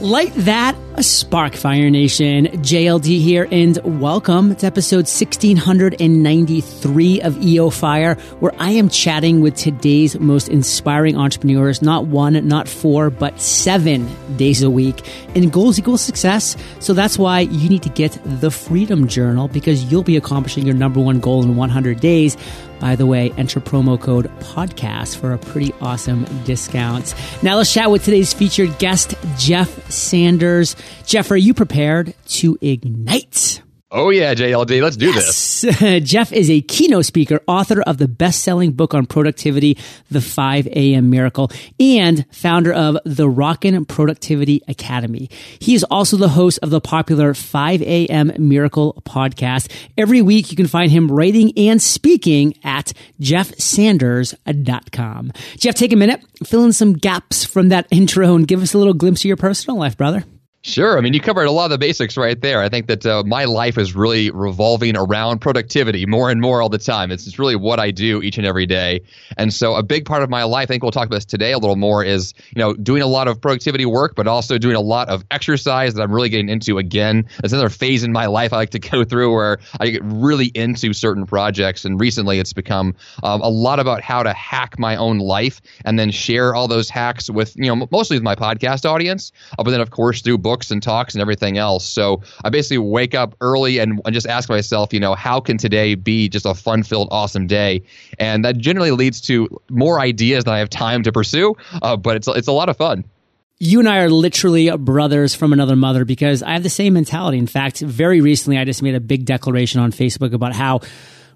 Light that a spark, Fire Nation. JLD here, and welcome to episode 1693 of EO Fire, where I am chatting with today's most inspiring entrepreneurs, not one, not four, but seven days a week. And goals equal success. So that's why you need to get the Freedom Journal because you'll be accomplishing your number one goal in 100 days. By the way, enter promo code podcast for a pretty awesome discount. Now let's chat with today's featured guest, Jeff Sanders. Jeff, are you prepared to ignite? Oh yeah, JLD, let's do yes. this. Jeff is a keynote speaker, author of the best-selling book on productivity, The 5 a.m. Miracle, and founder of the Rockin' Productivity Academy. He is also the host of the popular 5 a.m. Miracle podcast. Every week you can find him writing and speaking at jeffsanders.com. Jeff, take a minute, fill in some gaps from that intro and give us a little glimpse of your personal life, brother. Sure. I mean, you covered a lot of the basics right there. I think that uh, my life is really revolving around productivity more and more all the time. It's, it's really what I do each and every day. And so a big part of my life, I think we'll talk about this today a little more, is, you know, doing a lot of productivity work, but also doing a lot of exercise that I'm really getting into again. It's another phase in my life I like to go through where I get really into certain projects. And recently it's become um, a lot about how to hack my own life and then share all those hacks with, you know, mostly with my podcast audience, uh, but then of course through books books and talks and everything else. So I basically wake up early and, and just ask myself, you know, how can today be just a fun filled, awesome day? And that generally leads to more ideas than I have time to pursue, uh, but it's, it's a lot of fun you and I are literally brothers from another mother because I have the same mentality. In fact, very recently I just made a big declaration on Facebook about how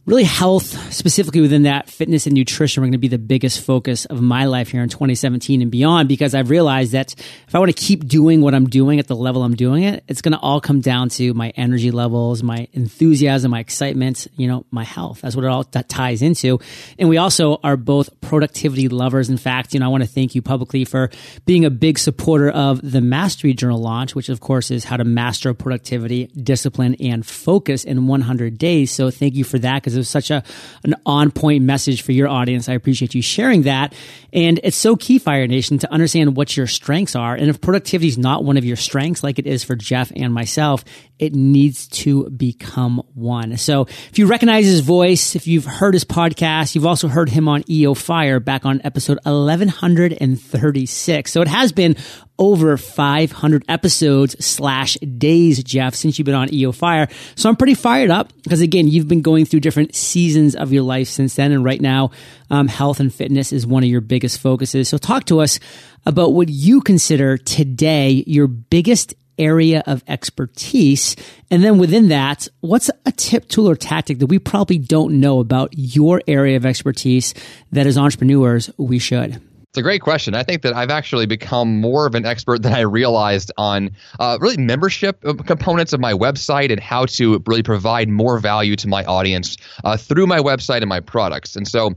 really health, specifically within that fitness and nutrition, are going to be the biggest focus of my life here in 2017 and beyond because I've realized that if I want to keep doing what I'm doing at the level I'm doing it, it's going to all come down to my energy levels, my enthusiasm, my excitement, you know, my health. That's what it all that ties into. And we also are both productivity lovers. In fact, you know, I want to thank you publicly for being a big supporter of the Mastery Journal launch, which of course is how to master productivity, discipline, and focus in 100 days. So thank you for that because it was such a an on point message for your audience. I appreciate you sharing that. And it's so key, Fire Nation, to understand what your strengths are. And if productivity is not one of your strengths, like it is for Jeff and myself, it needs to become one. So if you recognize his voice, if you've heard his podcast, you've also heard him on EO Fire back on episode 1136. So it has been over 500 episodes slash days, Jeff, since you've been on EO Fire. So I'm pretty fired up because again, you've been going through different seasons of your life since then. And right now, um, health and fitness is one of your biggest focuses. So talk to us about what you consider today your biggest area of expertise. And then within that, what's a tip, tool, or tactic that we probably don't know about your area of expertise that as entrepreneurs we should? It's a great question. I think that I've actually become more of an expert than I realized on uh, really membership components of my website and how to really provide more value to my audience uh, through my website and my products. And so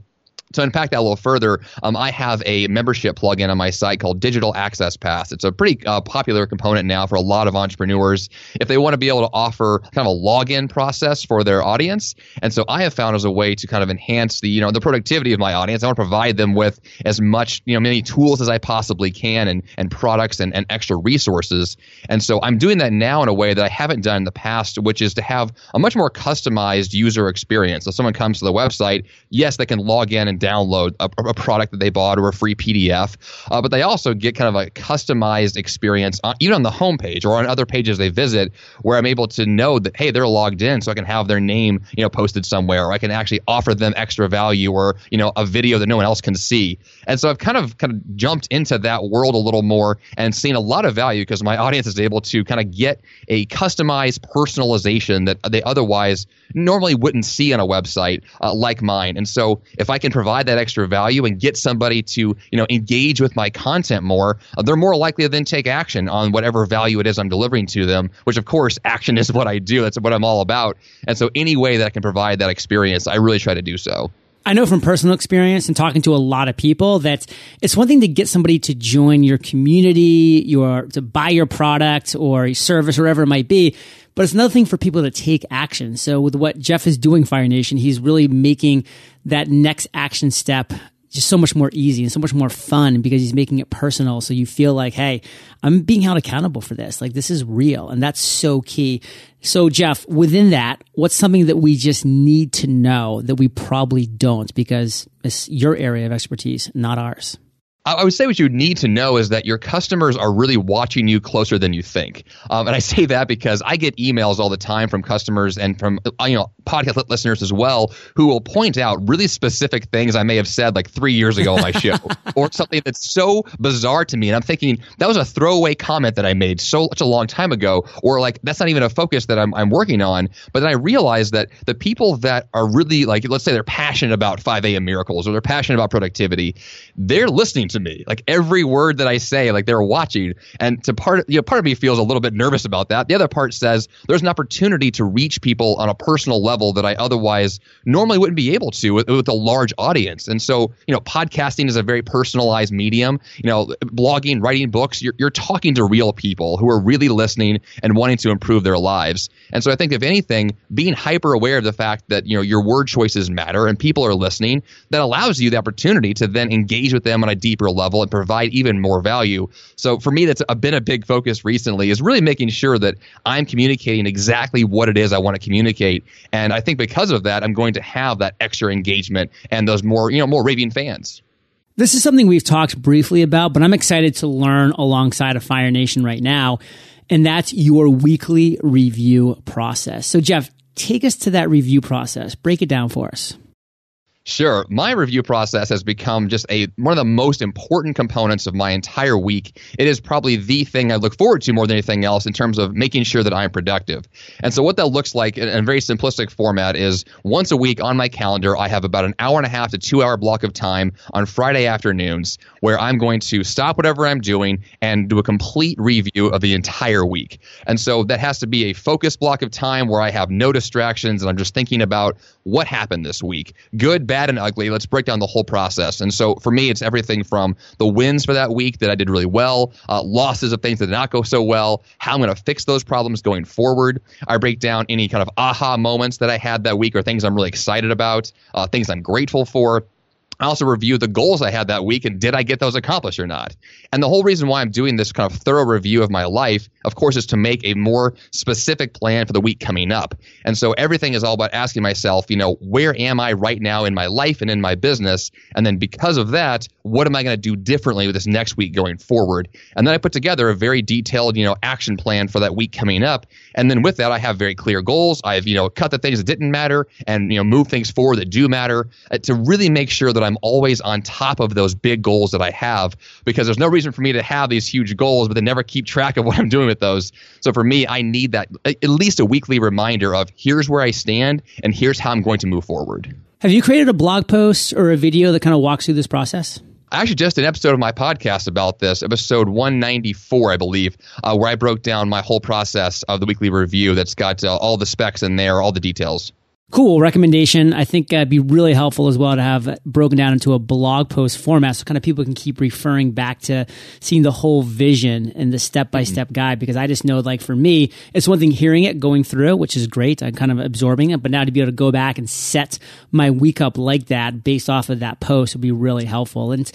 to unpack that a little further, um, I have a membership plugin on my site called Digital Access Pass. It's a pretty uh, popular component now for a lot of entrepreneurs if they want to be able to offer kind of a login process for their audience. And so I have found as a way to kind of enhance the you know the productivity of my audience. I want to provide them with as much you know many tools as I possibly can and and products and, and extra resources. And so I'm doing that now in a way that I haven't done in the past, which is to have a much more customized user experience. So someone comes to the website, yes, they can log in and download a, a product that they bought or a free PDF, uh, but they also get kind of a customized experience on, even on the homepage or on other pages they visit where I'm able to know that, hey, they're logged in so I can have their name, you know, posted somewhere or I can actually offer them extra value or, you know, a video that no one else can see. And so I've kind of kind of jumped into that world a little more and seen a lot of value because my audience is able to kind of get a customized personalization that they otherwise normally wouldn't see on a website uh, like mine. And so if I can provide that extra value and get somebody to you know engage with my content more, uh, they're more likely to then take action on whatever value it is I'm delivering to them. Which of course, action is what I do. That's what I'm all about. And so any way that I can provide that experience, I really try to do so. I know from personal experience and talking to a lot of people that it's one thing to get somebody to join your community, your to buy your product or your service, or whatever it might be. But it's another thing for people to take action. So with what Jeff is doing, Fire Nation, he's really making that next action step just so much more easy and so much more fun because he's making it personal. So you feel like, hey, I'm being held accountable for this. Like this is real. And that's so key. So Jeff, within that, what's something that we just need to know that we probably don't because it's your area of expertise, not ours? I would say what you need to know is that your customers are really watching you closer than you think. Um, and I say that because I get emails all the time from customers and from uh, you know podcast listeners as well who will point out really specific things I may have said like three years ago on my show or something that's so bizarre to me. And I'm thinking that was a throwaway comment that I made so such a long time ago, or like that's not even a focus that I'm, I'm working on. But then I realized that the people that are really like, let's say they're passionate about 5 a.m. miracles or they're passionate about productivity, they're listening to me. Like every word that I say, like they're watching. And to part, you know, part of me feels a little bit nervous about that. The other part says there's an opportunity to reach people on a personal level that I otherwise normally wouldn't be able to with, with a large audience. And so, you know, podcasting is a very personalized medium. You know, blogging, writing books, you're, you're talking to real people who are really listening and wanting to improve their lives. And so I think if anything, being hyper aware of the fact that, you know, your word choices matter and people are listening, that allows you the opportunity to then engage with them on a deeper level and provide even more value. So for me, that's been a big focus recently is really making sure that I'm communicating exactly what it is I want to communicate. And I think because of that, I'm going to have that extra engagement and those more, you know, more raving fans. This is something we've talked briefly about, but I'm excited to learn alongside of Fire Nation right now and that's your weekly review process. So, Jeff, take us to that review process. Break it down for us. Sure. My review process has become just a one of the most important components of my entire week. It is probably the thing I look forward to more than anything else in terms of making sure that I'm productive. And so what that looks like in a very simplistic format is once a week on my calendar, I have about an hour and a half to two hour block of time on Friday afternoons where I'm going to stop whatever I'm doing and do a complete review of the entire week. And so that has to be a focused block of time where I have no distractions and I'm just thinking about what happened this week. Good, bad and ugly. Let's break down the whole process. And so for me, it's everything from the wins for that week that I did really well, uh, losses of things that did not go so well, how I'm going to fix those problems going forward. I break down any kind of aha moments that I had that week or things I'm really excited about, uh, things I'm grateful for. I also review the goals I had that week and did I get those accomplished or not. And the whole reason why I'm doing this kind of thorough review of my life, of course, is to make a more specific plan for the week coming up. And so everything is all about asking myself, you know, where am I right now in my life and in my business? And then because of that, what am I going to do differently with this next week going forward? And then I put together a very detailed, you know, action plan for that week coming up. And then with that, I have very clear goals. I've, you know, cut the things that didn't matter and, you know, move things forward that do matter uh, to really make sure that I'm I'm always on top of those big goals that I have because there's no reason for me to have these huge goals, but then never keep track of what I'm doing with those. So for me, I need that at least a weekly reminder of here's where I stand and here's how I'm going to move forward. Have you created a blog post or a video that kind of walks through this process? I actually just an episode of my podcast about this, episode 194, I believe, uh, where I broke down my whole process of the weekly review that's got uh, all the specs in there, all the details. Cool recommendation. I think it'd be really helpful as well to have broken down into a blog post format so kind of people can keep referring back to seeing the whole vision and the step by step guide because I just know like for me, it's one thing hearing it, going through, it, which is great. I'm kind of absorbing it, but now to be able to go back and set my week up like that based off of that post would be really helpful. And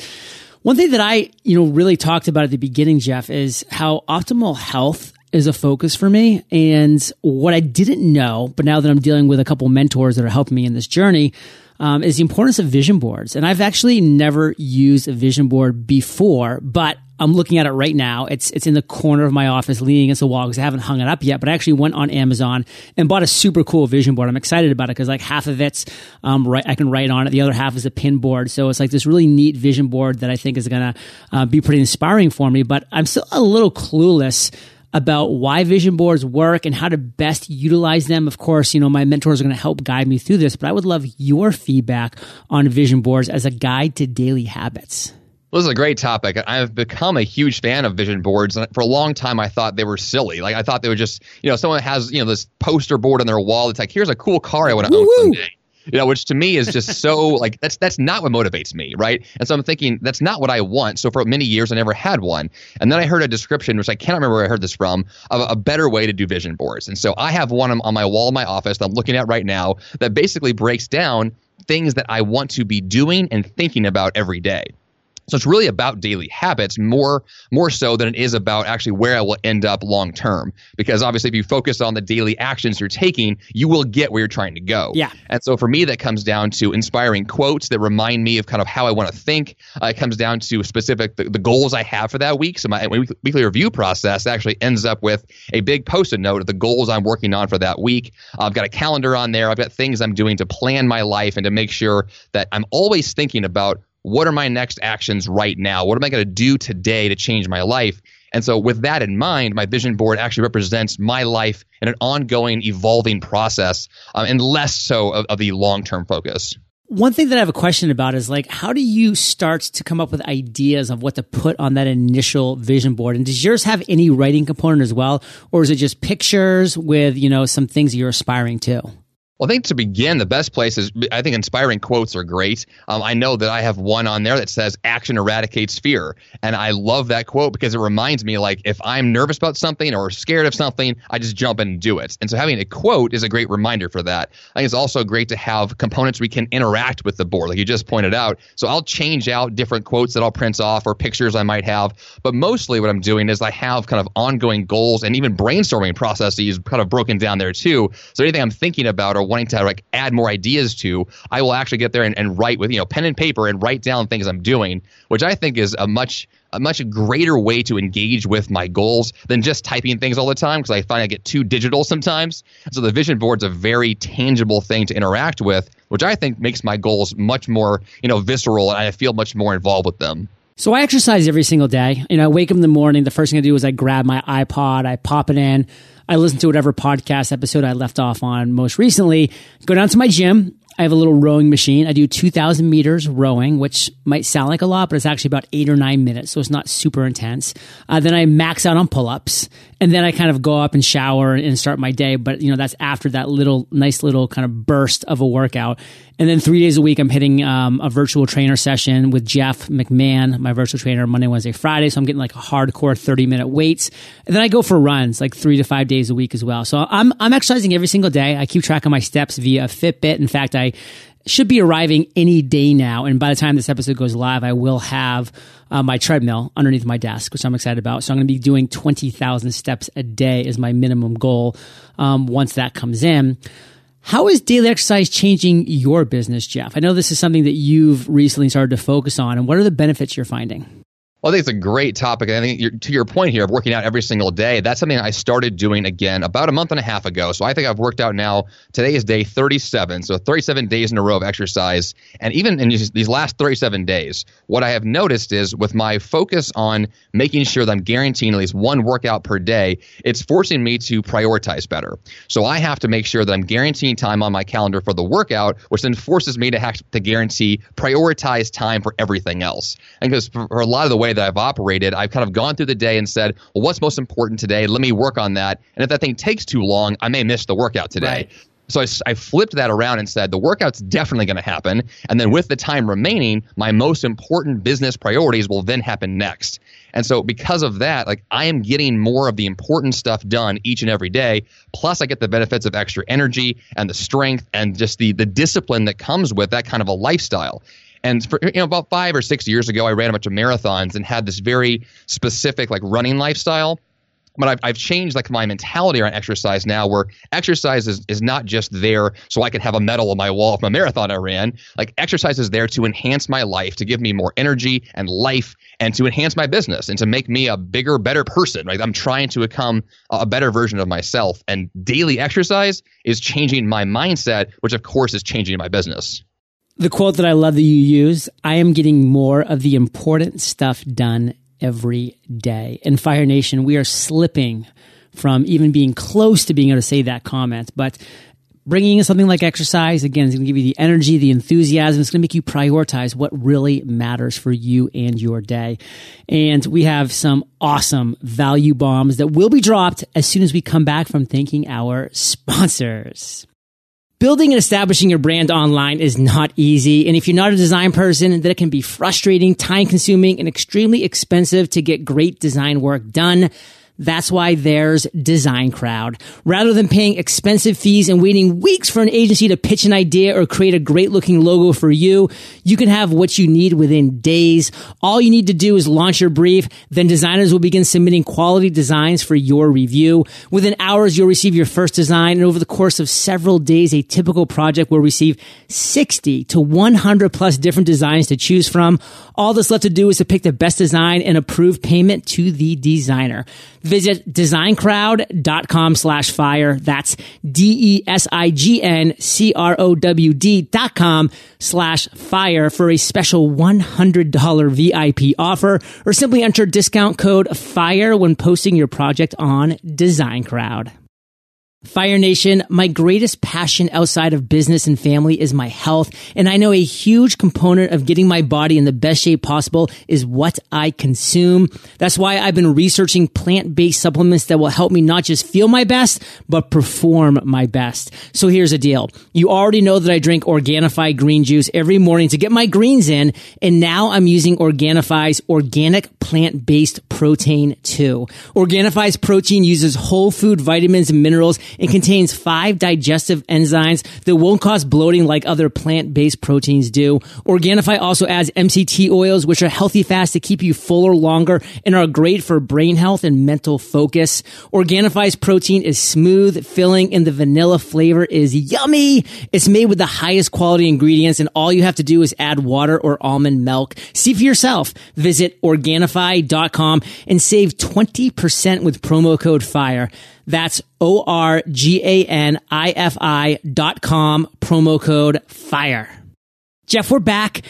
one thing that I, you know, really talked about at the beginning, Jeff, is how optimal health is a focus for me. And what I didn't know, but now that I'm dealing with a couple mentors that are helping me in this journey, um, is the importance of vision boards. And I've actually never used a vision board before, but I'm looking at it right now. It's it's in the corner of my office, leaning against the wall because I haven't hung it up yet. But I actually went on Amazon and bought a super cool vision board. I'm excited about it because like half of it's um, right, I can write on it. The other half is a pin board. So it's like this really neat vision board that I think is to uh, be pretty inspiring for me. But I'm still a little clueless about why vision boards work and how to best utilize them. Of course, you know, my mentors are going to help guide me through this, but I would love your feedback on vision boards as a guide to daily habits. Well, this is a great topic. I've become a huge fan of vision boards. And for a long time, I thought they were silly. Like, I thought they were just, you know, someone has, you know, this poster board on their wall. It's like, here's a cool car I want to own someday you know, which to me is just so like that's that's not what motivates me, right? And so I'm thinking that's not what I want. So for many years I never had one, and then I heard a description, which I can't remember where I heard this from, of a better way to do vision boards. And so I have one on my wall in my office that I'm looking at right now that basically breaks down things that I want to be doing and thinking about every day. So it's really about daily habits more more so than it is about actually where I will end up long term. Because obviously, if you focus on the daily actions you're taking, you will get where you're trying to go. Yeah. And so for me, that comes down to inspiring quotes that remind me of kind of how I want to think. Uh, it comes down to specific the, the, goals I have for that week. So my weekly review process actually ends up with a big post-it note of the goals I'm working on for that week. Uh, I've got a calendar on there. I've got things I'm doing to plan my life and to make sure that I'm always thinking about what are my next actions right now? What am I going to do today to change my life? And so, with that in mind, my vision board actually represents my life in an ongoing, evolving process, um, and less so of, of the long term focus. One thing that I have a question about is like, how do you start to come up with ideas of what to put on that initial vision board? And does yours have any writing component as well? Or is it just pictures with, you know, some things you're aspiring to? Well, I think to begin, the best place is I think inspiring quotes are great. Um, I know that I have one on there that says "action eradicates fear," and I love that quote because it reminds me like if I'm nervous about something or scared of something, I just jump in and do it. And so having a quote is a great reminder for that. I think it's also great to have components we can interact with the board, like you just pointed out. So I'll change out different quotes that I'll print off or pictures I might have, but mostly what I'm doing is I have kind of ongoing goals and even brainstorming processes kind of broken down there too. So anything I'm thinking about or wanting to like add more ideas to, I will actually get there and, and write with you know pen and paper and write down things I'm doing, which I think is a much a much greater way to engage with my goals than just typing things all the time because I find I get too digital sometimes. So the vision board's a very tangible thing to interact with, which I think makes my goals much more, you know, visceral and I feel much more involved with them. So I exercise every single day. You know, I wake up in the morning. The first thing I do is I grab my iPod, I pop it in, I listen to whatever podcast episode I left off on most recently, go down to my gym. I have a little rowing machine. I do 2,000 meters rowing, which might sound like a lot, but it's actually about eight or nine minutes. So it's not super intense. Uh, then I max out on pull ups and then I kind of go up and shower and start my day. But, you know, that's after that little, nice little kind of burst of a workout. And then three days a week, I'm hitting um, a virtual trainer session with Jeff McMahon, my virtual trainer, Monday, Wednesday, Friday. So I'm getting like a hardcore 30 minute weights. And then I go for runs like three to five days a week as well. So I'm, I'm exercising every single day. I keep track of my steps via Fitbit. In fact, I should be arriving any day now. And by the time this episode goes live, I will have uh, my treadmill underneath my desk, which I'm excited about. So I'm going to be doing 20,000 steps a day is my minimum goal um, once that comes in. How is daily exercise changing your business, Jeff? I know this is something that you've recently started to focus on, and what are the benefits you're finding? Well, I think it's a great topic. And I think to your point here of working out every single day, that's something I started doing again about a month and a half ago. So I think I've worked out now. Today is day 37, so 37 days in a row of exercise. And even in these last 37 days, what I have noticed is with my focus on making sure that I'm guaranteeing at least one workout per day, it's forcing me to prioritize better. So I have to make sure that I'm guaranteeing time on my calendar for the workout, which then forces me to have to guarantee prioritize time for everything else. And because for, a lot of the way that I've operated, I've kind of gone through the day and said, well, what's most important today? Let me work on that. And if that thing takes too long, I may miss the workout today. Right. So I, I, flipped that around and said the workout's definitely going to happen. And then with the time remaining, my most important business priorities will then happen next. And so because of that, like I am getting more of the important stuff done each and every day. Plus I get the benefits of extra energy and the strength and just the the discipline that comes with that kind of a lifestyle. And for, you know, about five or six years ago, I ran a bunch of marathons and had this very specific like running lifestyle. But I've, I've changed like my mentality around exercise now, where exercise is, is not just there so I can have a medal on my wall from a marathon I ran. Like exercise is there to enhance my life, to give me more energy and life, and to enhance my business and to make me a bigger, better person. Right? I'm trying to become a better version of myself, and daily exercise is changing my mindset, which of course is changing my business. The quote that I love that you use I am getting more of the important stuff done every day. In Fire Nation, we are slipping from even being close to being able to say that comment. But bringing in something like exercise, again, is going to give you the energy, the enthusiasm. It's going to make you prioritize what really matters for you and your day. And we have some awesome value bombs that will be dropped as soon as we come back from thanking our sponsors. Building and establishing your brand online is not easy. And if you're not a design person, then it can be frustrating, time consuming, and extremely expensive to get great design work done. That's why there's Design Crowd. Rather than paying expensive fees and waiting weeks for an agency to pitch an idea or create a great looking logo for you, you can have what you need within days. All you need to do is launch your brief. Then designers will begin submitting quality designs for your review. Within hours, you'll receive your first design. And over the course of several days, a typical project will receive 60 to 100 plus different designs to choose from. All that's left to do is to pick the best design and approve payment to the designer. Visit designcrowd.com slash fire. That's D-E-S-I-G-N-C-R-O-W-D dot com slash fire for a special $100 VIP offer or simply enter discount code FIRE when posting your project on Design Crowd. Fire Nation, my greatest passion outside of business and family is my health. And I know a huge component of getting my body in the best shape possible is what I consume. That's why I've been researching plant-based supplements that will help me not just feel my best, but perform my best. So here's the deal. You already know that I drink Organifi green juice every morning to get my greens in. And now I'm using Organifi's organic plant-based protein too. Organifi's protein uses whole food vitamins and minerals it contains five digestive enzymes that won't cause bloating like other plant-based proteins do. Organifi also adds MCT oils, which are healthy fats to keep you fuller longer and are great for brain health and mental focus. Organifi's protein is smooth, filling, and the vanilla flavor is yummy. It's made with the highest quality ingredients, and all you have to do is add water or almond milk. See for yourself. Visit Organifi.com and save 20% with promo code FIRE. That's O-R-G-A-N-I-F-I dot com, promo code FIRE. Jeff, we're back.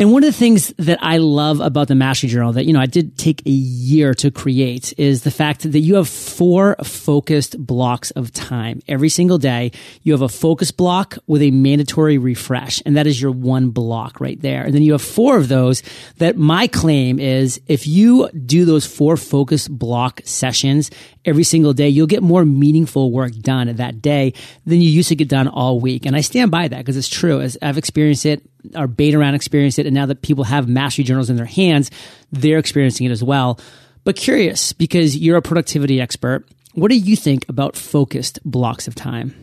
And one of the things that I love about the Mastery Journal that, you know, I did take a year to create is the fact that you have four focused blocks of time. Every single day, you have a focus block with a mandatory refresh. And that is your one block right there. And then you have four of those that my claim is if you do those four focus block sessions every single day, you'll get more meaningful work done that day than you used to get done all week. And I stand by that because it's true. As I've experienced it, our beta round experienced it, and now that people have mastery journals in their hands, they're experiencing it as well. But curious, because you're a productivity expert, what do you think about focused blocks of time?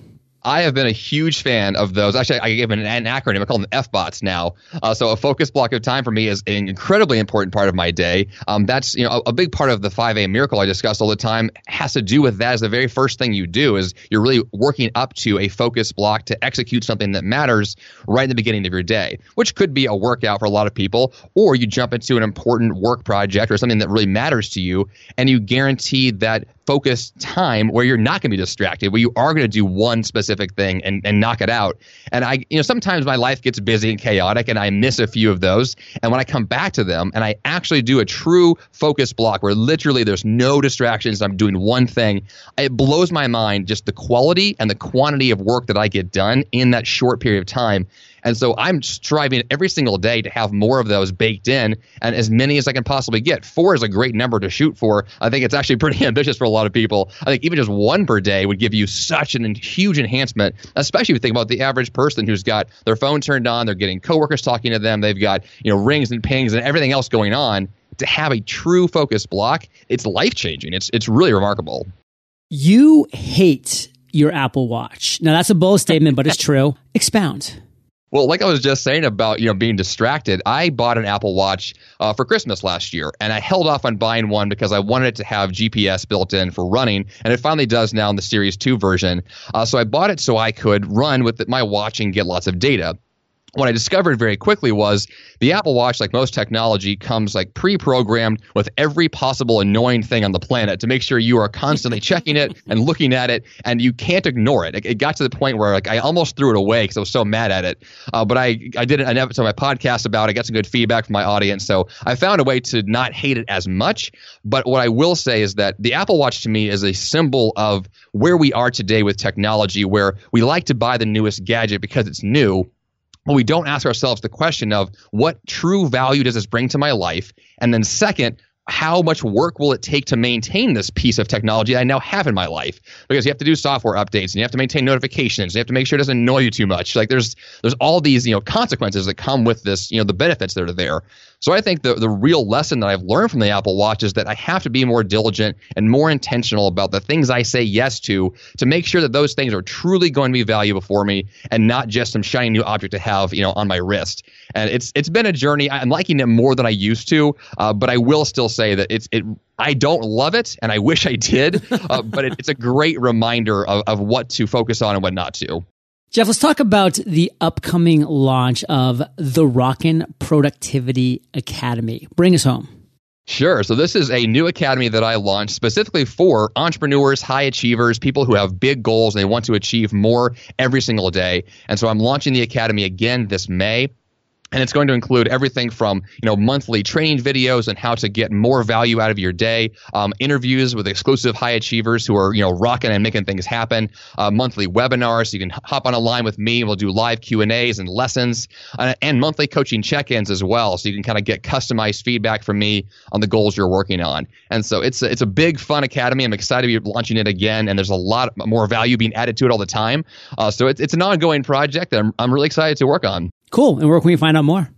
I have been a huge fan of those. Actually, I give an, an acronym. I call them FBOTs now. Uh, so a focus block of time for me is an incredibly important part of my day. Um, that's you know a, a, big part of the 5A miracle I discuss all the time has to do with that. Is the very first thing you do is you're really working up to a focus block to execute something that matters right in the beginning of your day, which could be a workout for a lot of people, or you jump into an important work project or something that really matters to you, and you guarantee that focused time where you're not going to be distracted, where you are going to do one specific thing and, and knock it out. And I, you know, sometimes my life gets busy and chaotic and I miss a few of those. And when I come back to them and I actually do a true focus block where literally there's no distractions, I'm doing one thing, it blows my mind just the quality and the quantity of work that I get done in that short period of time. And so I'm striving every single day to have more of those baked in and as many as I can possibly get. Four is a great number to shoot for. I think it's actually pretty ambitious for a lot of people. I think even just one per day would give you such an huge enhancement, especially if you think about the average person who's got their phone turned on, they're getting coworkers talking to them, they've got, you know, rings and pings and everything else going on. To have a true focus block, it's life changing. It's it's really remarkable. You hate your Apple Watch. Now that's a bold statement, but it's true. Expound. Well, like I was just saying about you know being distracted, I bought an Apple Watch uh, for Christmas last year, and I held off on buying one because I wanted it to have GPS built in for running, and it finally does now in the Series 2 version. Uh, so I bought it so I could run with my watch and get lots of data what I discovered very quickly was the Apple Watch, like most technology, comes like pre-programmed with every possible annoying thing on the planet to make sure you are constantly checking it and looking at it, and you can't ignore it. It, got to the point where like I almost threw it away because I was so mad at it. Uh, but I I did an episode of my podcast about it, I got some good feedback from my audience, so I found a way to not hate it as much. But what I will say is that the Apple Watch to me is a symbol of where we are today with technology, where we like to buy the newest gadget because it's new we don't ask ourselves the question of what true value does this bring to my life? And then, second, how much work will it take to maintain this piece of technology I now have in my life? Because you have to do software updates and you have to maintain notifications. You have to make sure it doesn't annoy you too much. Like there's there's all these you know consequences that come with this. You know the benefits that are there. So I think the, the real lesson that I've learned from the Apple Watch is that I have to be more diligent and more intentional about the things I say yes to to make sure that those things are truly going to be valuable for me and not just some shiny new object to have, you know, on my wrist. And it's it's been a journey. I'm liking it more than I used to, uh, but I will still say that it's it. I don't love it, and I wish I did, uh, but it, it's a great reminder of, of what to focus on and what not to. Jeff, let's talk about the upcoming launch of the Rockin Productivity Academy. Bring us home. Sure. So this is a new academy that I launched specifically for entrepreneurs, high achievers, people who have big goals and they want to achieve more every single day. And so I'm launching the academy again this May and it's going to include everything from you know monthly training videos and how to get more value out of your day um, interviews with exclusive high achievers who are you know rocking and making things happen uh, monthly webinars. So you can hop on a line with me we'll do live q and a's and lessons uh, and monthly coaching check-ins as well. So you can kind of get customized feedback from me on the goals you're working on. And so it's a, it's a big fun academy. I'm excited to be launching it again and there's a lot more value being added to it all the time. Uh, so it's, it's an ongoing project that I'm, I'm really excited to work on Cool. And where can we find out more?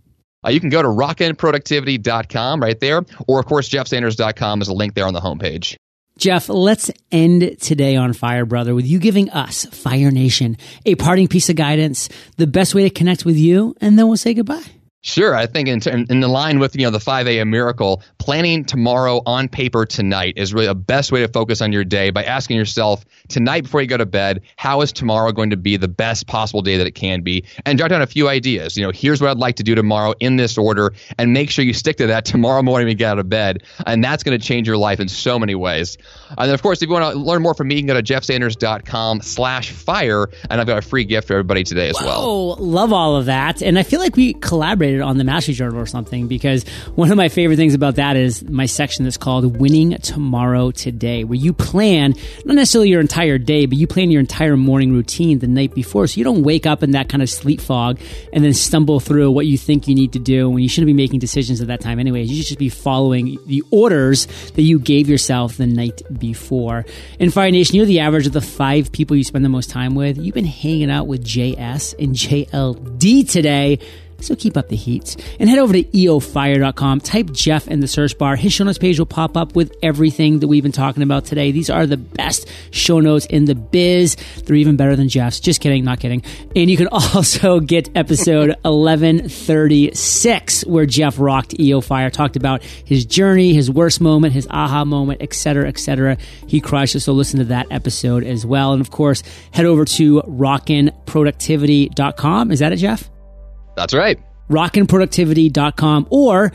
Uh, you can go to rockinproductivity.com right there, or of course, jeffsanders.com is a link there on the homepage. Jeff, let's end today on Fire, brother, with you giving us, Fire Nation, a parting piece of guidance, the best way to connect with you, and then we'll say goodbye. Sure, I think in, in, the line with you know the 5 a.m. miracle, planning tomorrow on paper tonight is really the best way to focus on your day by asking yourself tonight before you go to bed, how is tomorrow going to be the best possible day that it can be, and jot down a few ideas. You know, here's what I'd like to do tomorrow in this order, and make sure you stick to that tomorrow morning when you get out of bed, and that's going to change your life in so many ways. And then of course, if you want to learn more from me, you can go to jeffsanders.com/fire, and I've got a free gift for everybody today as Whoa, well. Love all of that, and I feel like we collaborated on the Mastery Journal or something because one of my favorite things about that is my section that's called Winning Tomorrow Today, where you plan not necessarily your entire day, but you plan your entire morning routine the night before. So you don't wake up in that kind of sleep fog and then stumble through what you think you need to do when you shouldn't be making decisions at that time anyway. You should just be following the orders that you gave yourself the night before. In Fire Nation, you're the average of the five people you spend the most time with. You've been hanging out with JS and JLD today. So keep up the heat and head over to eofire.com. Type Jeff in the search bar. His show notes page will pop up with everything that we've been talking about today. These are the best show notes in the biz. They're even better than Jeff's. Just kidding, not kidding. And you can also get episode 1136 where Jeff rocked EO Fire, talked about his journey, his worst moment, his aha moment, etc., etc. He crushed it. So listen to that episode as well. And of course, head over to rockinproductivity.com. Is that it, Jeff? That's right. Rockinproductivity.com or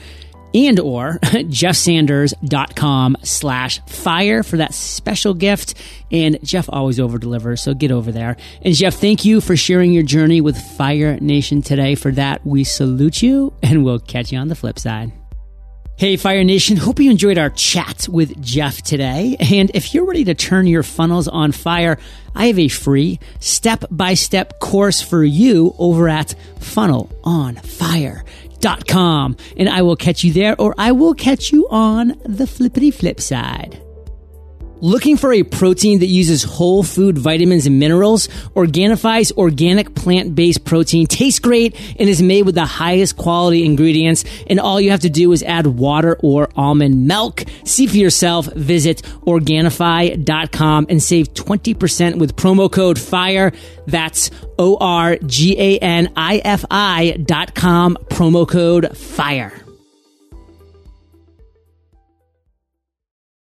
and or jeffsanders.com slash fire for that special gift. And Jeff always over delivers, so get over there. And Jeff, thank you for sharing your journey with Fire Nation today. For that, we salute you and we'll catch you on the flip side. Hey, Fire Nation. Hope you enjoyed our chat with Jeff today. And if you're ready to turn your funnels on fire, I have a free step by step course for you over at funnelonfire.com. And I will catch you there or I will catch you on the flippity flip side. Looking for a protein that uses whole food vitamins and minerals? Organifi's organic plant-based protein tastes great and is made with the highest quality ingredients. And all you have to do is add water or almond milk. See for yourself. Visit Organifi.com and save 20% with promo code FIRE. That's O-R-G-A-N-I-F-I dot com, promo code FIRE.